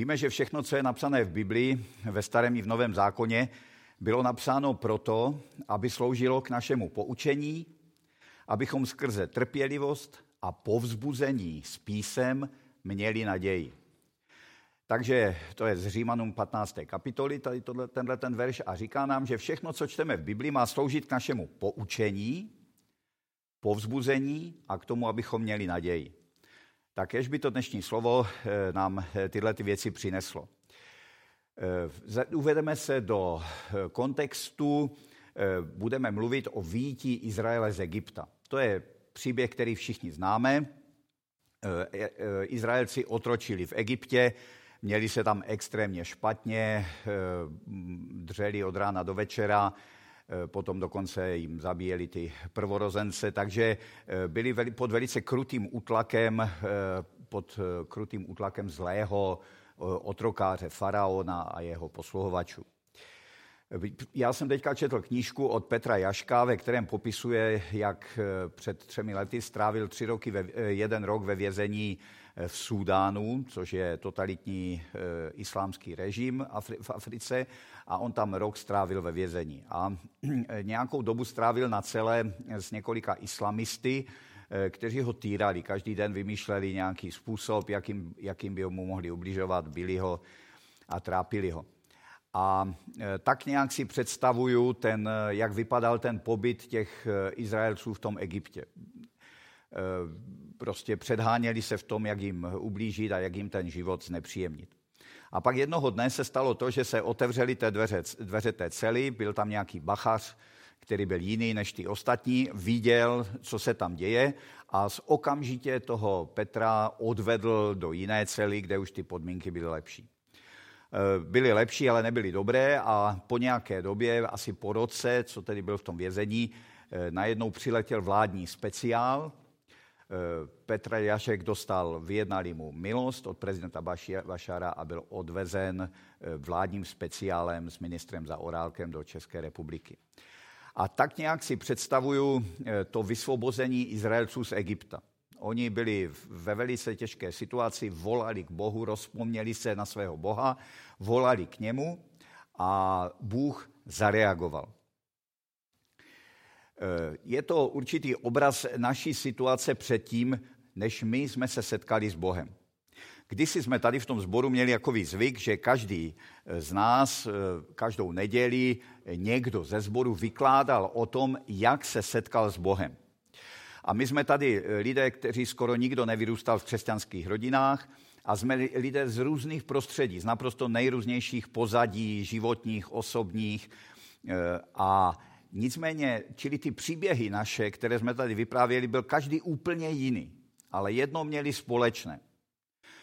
Víme, že všechno, co je napsané v Biblii, ve starém i v novém zákoně, bylo napsáno proto, aby sloužilo k našemu poučení, abychom skrze trpělivost a povzbuzení s písem měli naději. Takže to je z Římanům 15. kapitoly, tady tohle, tenhle ten verš, a říká nám, že všechno, co čteme v Biblii, má sloužit k našemu poučení, povzbuzení a k tomu, abychom měli naději. Tak jež by to dnešní slovo eh, nám eh, tyhle ty věci přineslo. Eh, uvedeme se do kontextu, budeme mluvit o výjití Izraele z Egypta. To je příběh, který všichni známe. Izraelci otročili v Egyptě, měli se tam extrémně špatně, dřeli od rána do večera, potom dokonce jim zabíjeli ty prvorozence, takže eh, byli pod velice krutým útlakem, eh, pod krutým útlakem zlého otrokáře faraona a jeho posluhovačů. Já jsem teďka četl knížku od Petra Jaška, ve kterém popisuje, jak před třemi lety strávil tři roky, ve, jeden rok ve vězení v Súdánu, což je totalitní islámský režim v Africe a on tam rok strávil ve vězení. A nějakou dobu strávil na celé s několika islamisty, eh, kteří ho týrali. Každý den vymýšleli nějaký způsob, jakým, jakým by mu mohli ubližovat, byli ho a trápili ho. A eh, tak nějak si představuju, ten, eh, jak vypadal ten pobyt těch Izraelců v tom Egyptě. Prostě předháněli se v tom, jak jim ublížit a jak jim ten život znepříjemnit. A pak jednoho dne se stalo to, že se otevřely té dveře, dveře té cely, byl tam nějaký bachař, který byl jiný než ty ostatní, viděl, co se tam děje a z okamžitě toho Petra odvedl do jiné cely, kde už ty podmínky byly lepší. E, byly lepší, ale nebyly dobré a po nějaké době, asi po roce, co tedy byl v tom vězení, e, najednou přiletěl vládní speciál, Eh, Petr Jašek dostal, vyjednali mu milost od prezidenta Bašara a byl odvezen eh, vládním speciálem s ministrem za Orálkem do České republiky. A tak nějak si představuju eh, to vysvobození Izraelců z Egypta. Oni byli ve velice těžké situaci, volali k Bohu, rozpomněli se na svého Boha, volali k němu a Bůh zareagoval. Eh, je to určitý obraz naší situace předtím, než my jsme se setkali s Bohem. Kdysi jsme tady v tom sboru měli jakový zvyk, že každý eh, z nás eh, každou neděli někdo ze sboru vykládal o tom, jak se setkal s Bohem. A my jsme tady lidé, kteří skoro nikdo nevyrůstal v křesťanských rodinách a jsme lidé z různých prostředí, z naprosto nejrůznějších pozadí, životních, osobních. A Nicméně, čili ty příběhy naše, které jsme tady vyprávěli, byl každý úplně jiný, ale jedno měli společné.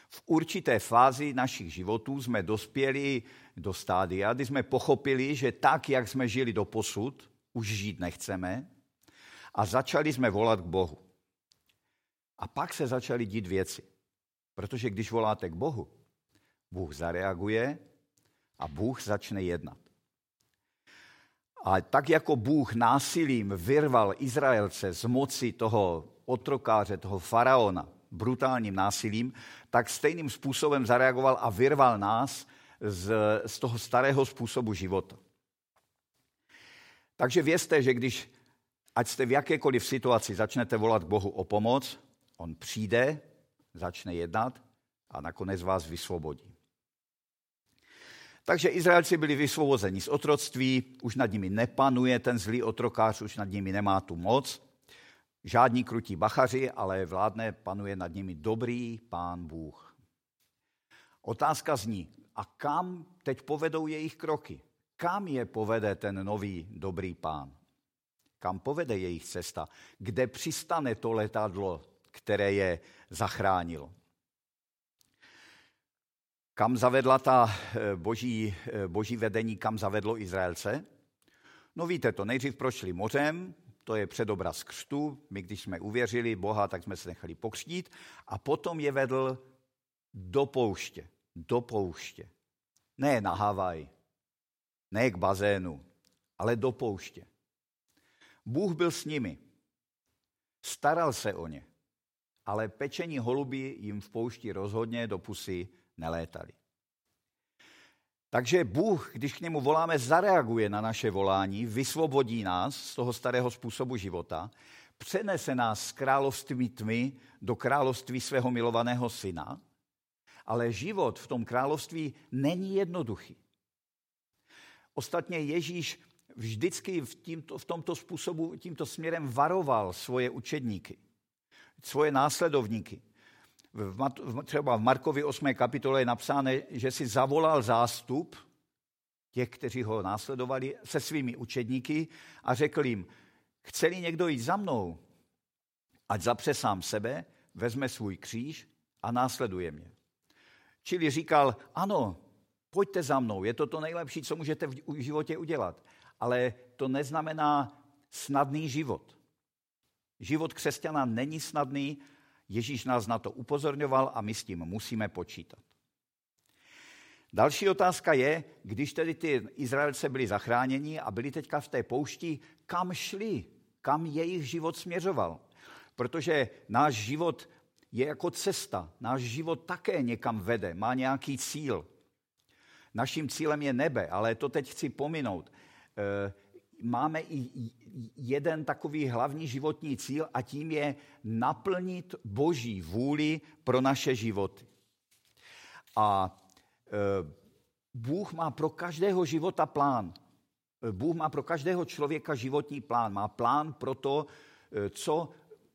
V určité fázi našich životů jsme dospěli do stádia, kdy jsme pochopili, že tak, jak jsme žili do posud, už žít nechceme a začali jsme volat k Bohu. A pak se začaly dít věci. Protože když voláte k Bohu, Bůh zareaguje a Bůh začne jednat. A tak jako Bůh násilím vyrval Izraelce z moci toho otrokáře, toho faraona, brutálním násilím, tak stejným způsobem zareagoval a vyrval nás z, z toho starého způsobu života. Takže vězte, že když, ať jste v jakékoliv situaci, začnete volat k Bohu o pomoc, on přijde, začne jednat a nakonec vás vysvobodí. Takže Izraelci byli vysvobozeni z otroctví, už nad nimi nepanuje ten zlý otrokář, už nad nimi nemá tu moc. Žádní krutí bachaři, ale vládne, panuje nad nimi dobrý pán Bůh. Otázka zní, a kam teď povedou jejich kroky? Kam je povede ten nový dobrý pán? Kam povede jejich cesta? Kde přistane to letadlo, které je zachránilo? Kam zavedla ta eh, boží, eh, boží vedení, kam zavedlo Izraelce? No víte to, nejdřív prošli mořem, to je předobraz křtu, my když jsme uvěřili Boha, tak jsme se nechali pokřtít a potom je vedl do pouště, do pouště. Ne na Havaj, ne k bazénu, ale do pouště. Bůh byl s nimi, staral se o ně, ale pečení holuby jim v poušti rozhodně do pusy nelétali. Takže Bůh, když k němu voláme, zareaguje na naše volání, vysvobodí nás z toho starého způsobu života, přenese nás z království tmy do království svého milovaného syna, ale život v tom království není jednoduchý. Ostatně Ježíš vždycky v, tímto, v tomto způsobu, tímto směrem varoval svoje učedníky, svoje následovníky. V, v, třeba v Markovi 8. kapitole je napsáno, že si zavolal zástup těch, kteří ho následovali, se svými učedníky a řekl jim, chce někdo jít za mnou, ať zapře sám sebe, vezme svůj kříž a následuje mě. Čili říkal, ano, pojďte za mnou, je to to nejlepší, co můžete v životě udělat. Ale to neznamená snadný život. Život křesťana není snadný, Ježíš nás na to upozorňoval a my s tím musíme počítat. Další otázka je, když tedy ty Izraelce byli zachráněni a byli teďka v té poušti, kam šli, kam jejich život směřoval. Protože náš život je jako cesta. Náš život také někam vede, má nějaký cíl. Naším cílem je nebe, ale to teď chci pominout. Eh, máme i jeden takový hlavní životní cíl a tím je naplnit boží vůli pro naše životy. A eh, Bůh má pro každého života plán. Eh, Bůh má pro každého člověka životní plán. Má plán pro to, co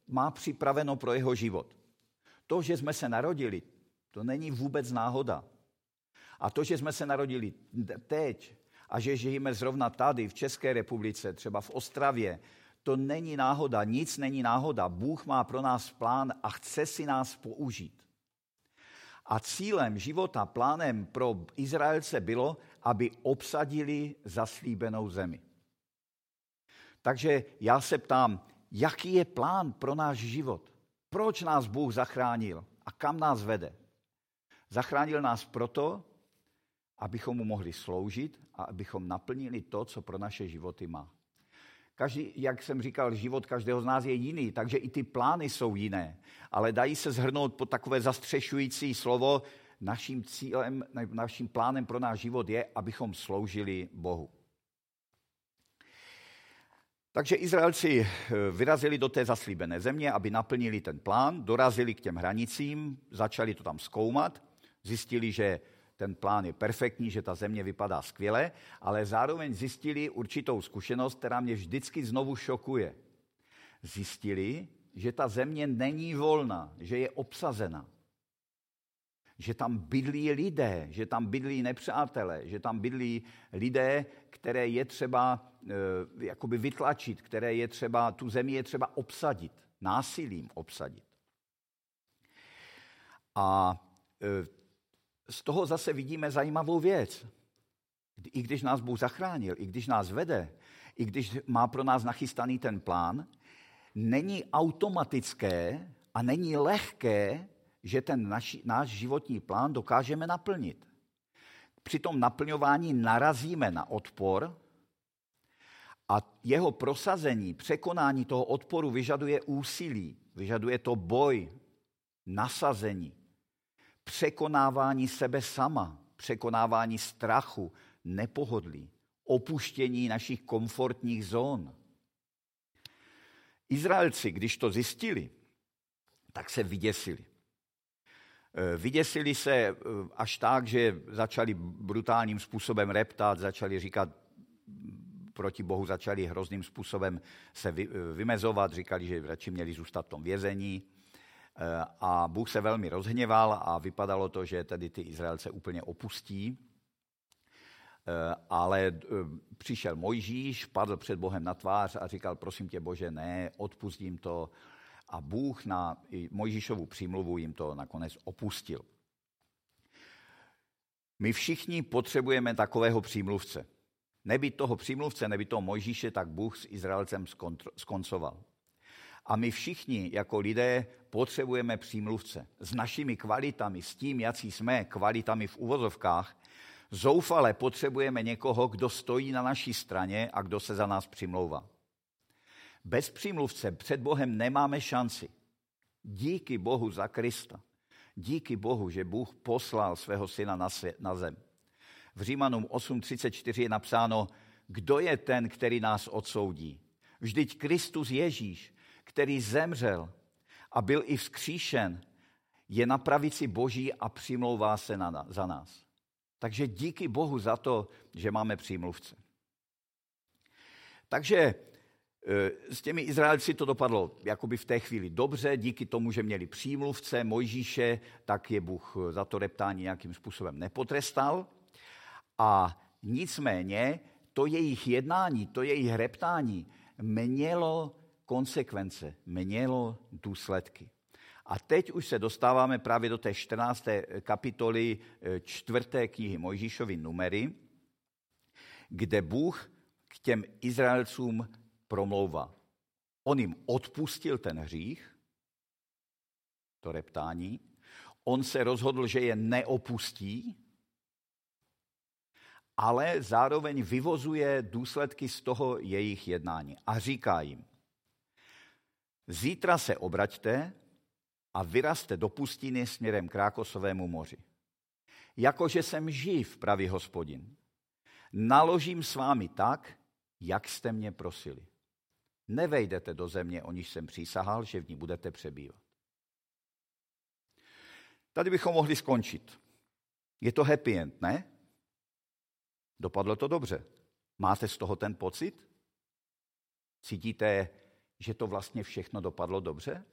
má připraveno pro jeho život. To, že jsme se narodili, to není vůbec náhoda. A to, že jsme se narodili teď a že žijeme zrovna tady v České republice, třeba v Ostravě, to není náhoda, nic není náhoda. Bůh má pro nás plán a chce si nás použít. A cílem života, plánem pro Izraelce bylo, aby obsadili zaslíbenou zemi. Takže já se ptám, jaký je plán pro náš život? Proč nás Bůh zachránil a kam nás vede? Zachránil nás proto, abychom mu mohli sloužit a abychom naplnili to, co pro naše životy má. Každý, jak jsem říkal, život každého z nás je jiný, takže i ty plány jsou jiné. Ale dají se zhrnout pod takové zastřešující slovo, naším cílem, naším plánem pro náš život je, abychom sloužili Bohu. Takže Izraelci eh, vyrazili do té zaslíbené země, aby naplnili ten plán, dorazili k těm hranicím, začali to tam zkoumat, zjistili, že ten plán je perfektní, že ta země vypadá skvěle, ale zároveň zjistili určitou zkušenost, která mě vždycky znovu šokuje. Zjistili, že ta země není volná, že je obsazena. Že tam bydlí lidé, že tam bydlí nepřátelé, že tam bydlí lidé, které je třeba e, jakoby vytlačit, které je třeba, tu zemi je třeba obsadit, násilím obsadit. A e, z toho zase vidíme zajímavou věc. I když nás Bůh zachránil, i když nás vede, i když má pro nás nachystaný ten plán, není automatické a není lehké, že ten naš, náš životní plán dokážeme naplnit. Při tom naplňování narazíme na odpor a jeho prosazení, překonání toho odporu vyžaduje úsilí, vyžaduje to boj, nasazení překonávání sebe sama, překonávání strachu, nepohodlí, opuštění našich komfortních zón. Izraelci, když to zjistili, tak se vyděsili. Eh, vyděsili se eh, až tak, že začali brutálním způsobem reptat, začali říkat proti Bohu, začali hrozným způsobem se eh, vymezovat, říkali, že radši měli zůstat v tom vězení. Eh, a Bůh se velmi rozhněval a vypadalo to, že tedy ty Izraelce úplně opustí. Eh, ale eh, přišel Mojžíš, padl před Bohem na tvář a říkal, prosím tě Bože, ne, odpustím to. A Bůh na Mojžíšovu přímluvu jim to nakonec opustil. My všichni potřebujeme takového přímluvce. Nebýt toho přímluvce, nebýt toho Mojžíše, tak Bůh s Izraelcem skoncoval. A my všichni jako lidé potřebujeme přímluvce. S našimi kvalitami, s tím, jaký jsme, kvalitami v uvozovkách, zoufale potřebujeme někoho, kdo stojí na naší straně a kdo se za nás přimlouvá. Bez přímluvce před Bohem nemáme šanci. Díky Bohu za Krista. Díky Bohu, že Bůh poslal svého syna na, svět, na zem. V Římanům 8.34 je napsáno, kdo je ten, který nás odsoudí? Vždyť Kristus Ježíš, který zemřel a byl i vzkříšen, je na pravici Boží a přimlouvá se na, za nás. Takže díky Bohu za to, že máme přímluvce. Takže e, s těmi Izraelci to dopadlo jakoby v té chvíli dobře, díky tomu, že měli přímluvce Mojžíše, tak je Bůh za to reptání nějakým způsobem nepotrestal. A nicméně to jejich jednání, to jejich reptání mělo konsekvence, mělo důsledky. A teď už se dostáváme právě do té 14. kapitoly eh, čtvrté knihy Mojžíšovi numery, kde Bůh k těm Izraelcům promlouvá. On jim odpustil ten hřích, to reptání, on se rozhodl, že je neopustí, ale zároveň vyvozuje důsledky z toho jejich jednání a říká jim, zítra se obraťte a vyraste do pustiny směrem k Rákosovému moři. Jakože jsem živ, pravý hospodin, naložím s vámi tak, jak jste mě prosili. Nevejdete do země, o níž jsem přísahal, že v ní budete přebývat. Tady bychom mohli skončit. Je to happy end, ne? Dopadlo to dobře. Máte z toho ten pocit? Cítíte, že to vlastně všechno dopadlo dobře?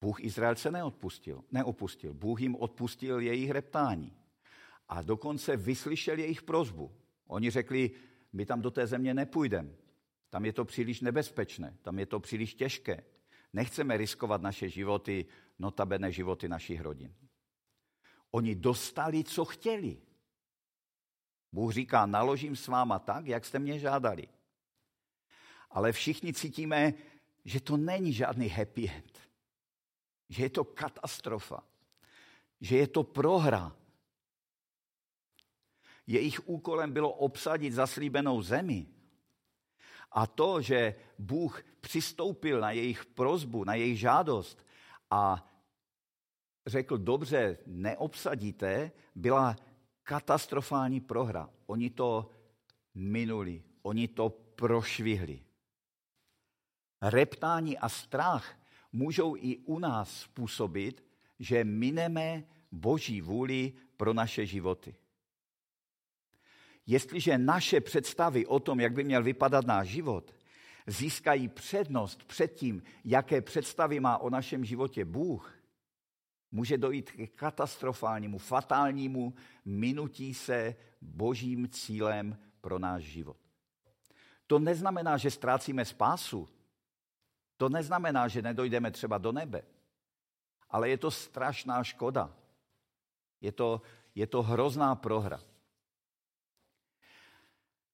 Bůh Izraelce neodpustil, neopustil. Bůh jim odpustil jejich reptání. A dokonce vyslyšel jejich prozbu. Oni řekli, my tam do té země nepůjdeme. Tam je to příliš nebezpečné, tam je to příliš těžké. Nechceme riskovat naše životy, notabene životy našich rodin. Oni dostali, co chtěli. Bůh říká, naložím s váma tak, jak jste mě žádali. Ale všichni cítíme, že to není žádný happy end. Že je to katastrofa. Že je to prohra. Jejich úkolem bylo obsadit zaslíbenou zemi. A to, že Bůh přistoupil na jejich prozbu, na jejich žádost a řekl, dobře, neobsadíte, byla katastrofální prohra. Oni to minuli, oni to prošvihli. Reptání a strach můžou i u nás způsobit, že mineme Boží vůli pro naše životy. Jestliže naše představy o tom, jak by měl vypadat náš život, získají přednost před tím, jaké představy má o našem životě Bůh, může dojít k katastrofálnímu, fatálnímu minutí se božím cílem pro náš život. To neznamená, že ztrácíme spásu. To neznamená, že nedojdeme třeba do nebe. Ale je to strašná škoda. Je to, je to hrozná prohra.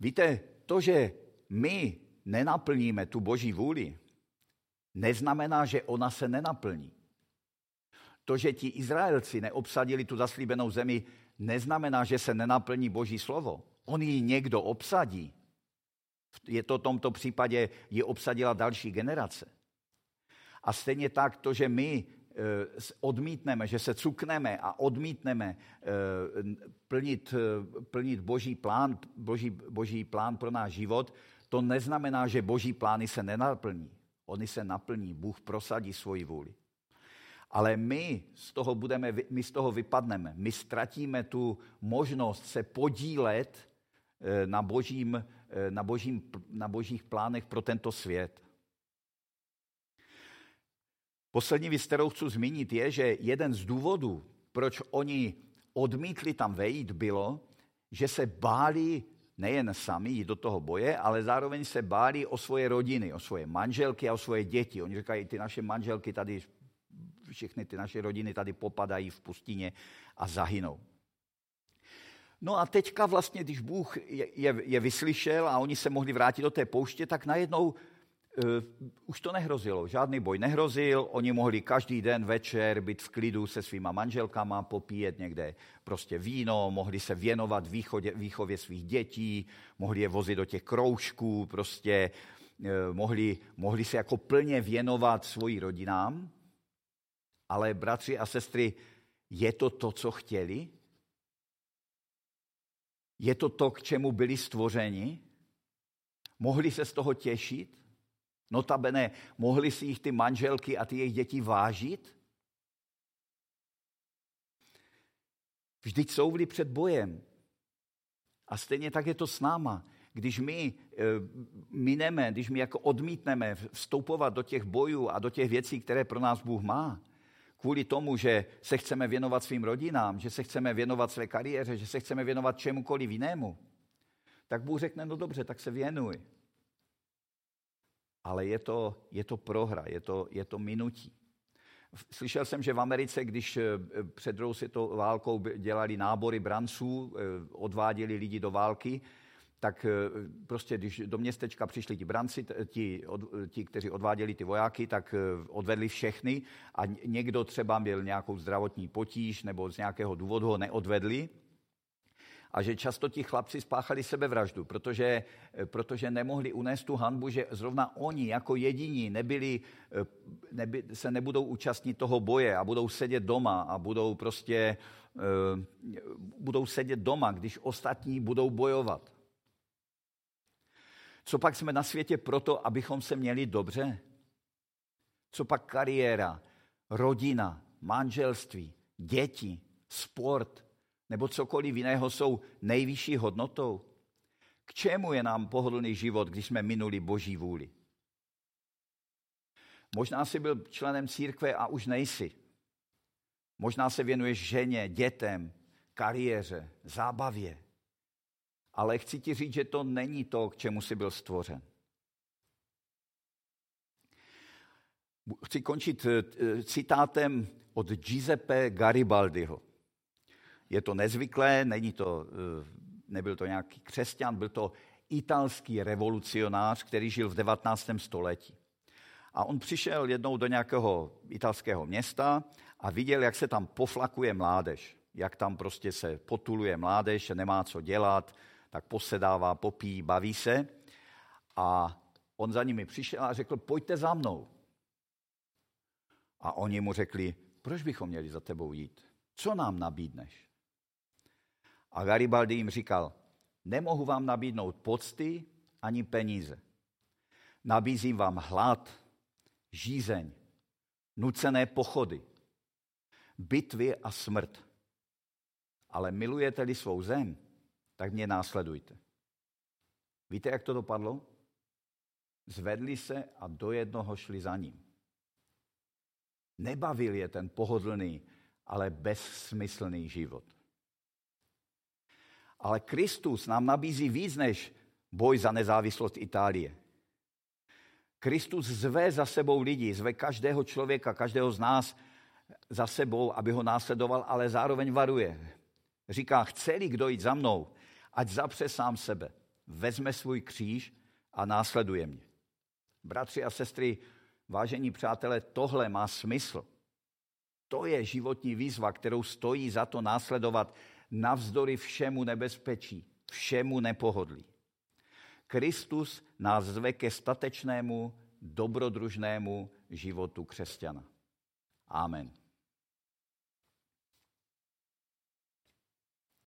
Víte, to, že my nenaplníme tu boží vůli, neznamená, že ona se nenaplní. To, že ti Izraelci neobsadili tu zaslíbenou zemi, neznamená, že se nenaplní Boží slovo. On ji někdo obsadí. Je to v tomto případě ji obsadila další generace. A stejně tak to, že my eh, odmítneme, že se cukneme a odmítneme eh, plnit, eh, plnit boží, plán, boží, boží plán pro náš život, to neznamená, že boží plány se nenaplní. Oni se naplní, Bůh prosadí svoji vůli. Ale my z toho, budeme, my z toho vypadneme. My ztratíme tu možnost se podílet na, božím, na, božím, na božích plánech pro tento svět. Poslední věc, kterou chci zmínit, je, že jeden z důvodů, proč oni odmítli tam vejít, bylo, že se báli nejen sami jít do toho boje, ale zároveň se báli o svoje rodiny, o svoje manželky a o svoje děti. Oni říkají, ty naše manželky tady všechny ty naše rodiny tady popadají v pustině a zahynou. No a teďka vlastně, když Bůh je, je, je vyslyšel a oni se mohli vrátit do té pouště, tak najednou už to nehrozilo. Žádný boj nehrozil, oni mohli každý den večer být v klidu se svýma manželkama, popíjet někde prostě víno, mohli se věnovat východě, výchově svých dětí, mohli je vozit do těch kroužků, prostě uh, mohli, mohli se jako plně věnovat svoji rodinám. Ale bratři a sestry, je to to, co chtěli? Je to to, k čemu byli stvořeni? Mohli se z toho těšit? Notabene, mohli si jich ty manželky a ty jejich děti vážit? Vždyť jsou před bojem. A stejně tak je to s náma. Když my e, mineme, když my jako odmítneme vstoupovat do těch bojů a do těch věcí, které pro nás Bůh má, kvůli tomu, že se chceme věnovat svým rodinám, že se chceme věnovat své kariéře, že se chceme věnovat čemukoliv jinému, tak Bůh řekne, no dobře, tak se věnuj. Ale je to, je to prohra, je to, je to minutí. Slyšel jsem, že v Americe, když eh, před druhou světovou válkou dělali nábory branců, eh, odváděli lidi do války, tak eh, prostě když do městečka přišli ti branci, ti, ti, kteří odváděli ty vojáky, tak odvedli všechny a někdo třeba měl nějakou zdravotní potíž nebo z nějakého důvodu ho neodvedli, a že často ti chlapci spáchali sebevraždu, protože, eh, protože nemohli unést tu hanbu, že zrovna oni jako jediní nebyli, eh, neby, se nebudou účastnit toho boje a budou sedět doma a budou prostě eh, budou sedět doma, když ostatní budou bojovat. Co pak jsme na světě proto, abychom se měli dobře? Co pak kariéra, rodina, manželství, děti, sport, nebo cokoliv jiného jsou nejvyšší hodnotou? K čemu je nám pohodlný život, když jsme minuli boží vůli? Možná jsi byl členem církve a už nejsi. Možná se věnuješ ženě, dětem, kariéře, zábavě. Ale chci ti říct, že to není to, k čemu jsi byl stvořen. Chci končit eh, citátem od Giuseppe Garibaldiho. Je to nezvyklé, není to, eh, nebyl to nějaký křesťan, byl to italský revolucionář, který žil v 19. století. A on přišel jednou do nějakého italského města a viděl, jak se tam poflakuje mládež. Jak tam prostě se potuluje mládež, nemá co dělat, tak posedává, popí, baví se. A on za nimi přišel a řekl, pojďte za mnou. A oni mu řekli, proč bychom měli za tebou jít? Co nám nabídneš? A Garibaldi jim říkal, nemohu vám nabídnout pocty ani peníze. Nabízím vám hlad, žízeň, nucené pochody, bitvy a smrt. Ale milujete-li svou zem, tak mě následujte. Víte, jak to dopadlo? Zvedli se a do jednoho šli za ním. Nebavil je ten pohodlný, ale bezsmyslný život. Ale Kristus nám nabízí víc než boj za nezávislost Itálie. Kristus zve za sebou lidi, zve každého člověka, každého z nás za sebou, aby ho následoval, ale zároveň varuje. Říká, chce-li kdo jít za mnou, ať zapře sám sebe, vezme svůj kříž a následuje mě. Bratři a sestry, vážení přátelé, tohle má smysl. To je životní výzva, kterou stojí za to následovat navzdory všemu nebezpečí, všemu nepohodlí. Kristus nás zve ke statečnému, dobrodružnému životu křesťana. Amen.